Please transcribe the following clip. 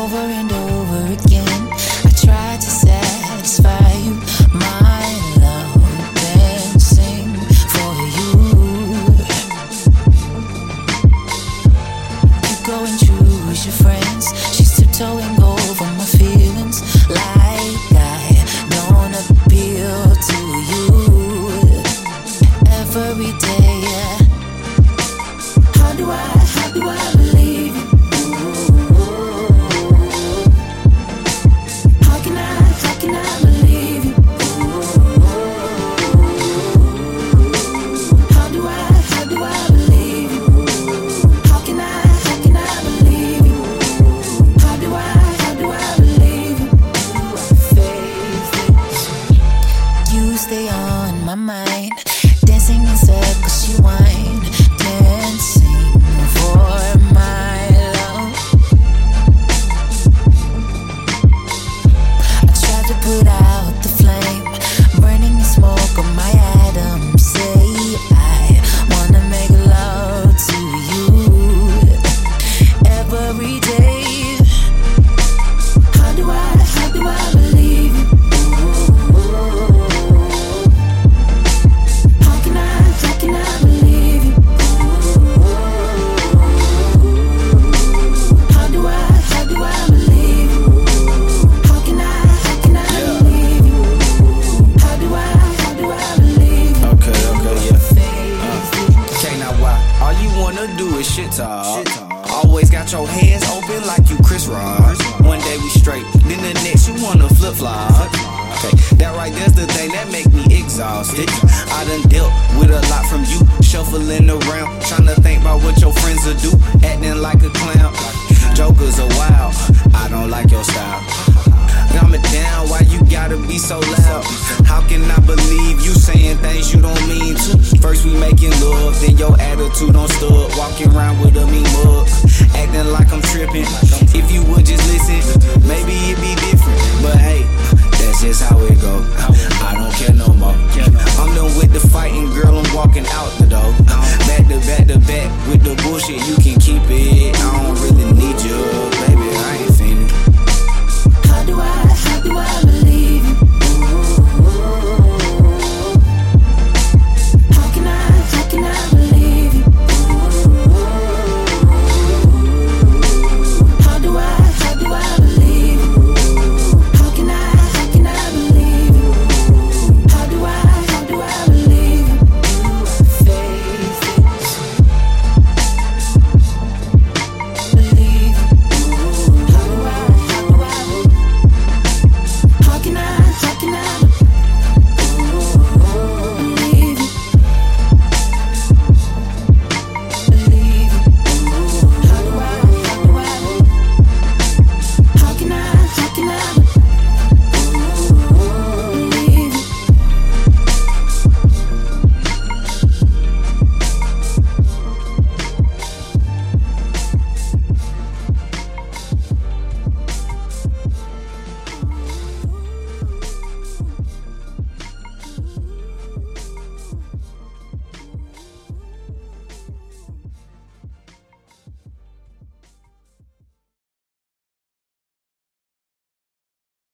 over and over again. I tried to satisfy you, stay on my mind, dancing in circles, you whine, Wanna do is shit talk. Always got your hands open like you Chris Rock. One day we straight, then the next you wanna flip flop. Okay, that right there's the thing that make me exhausted. I done dealt with a lot from you, shuffling around, trying to think about what your friends will do, acting like a clown. Jokers are wild, I don't like your style. It down, why you gotta be so loud? How can I believe you First we making love, then your attitude on stud. Walking around with a mean mug, acting like I'm tripping.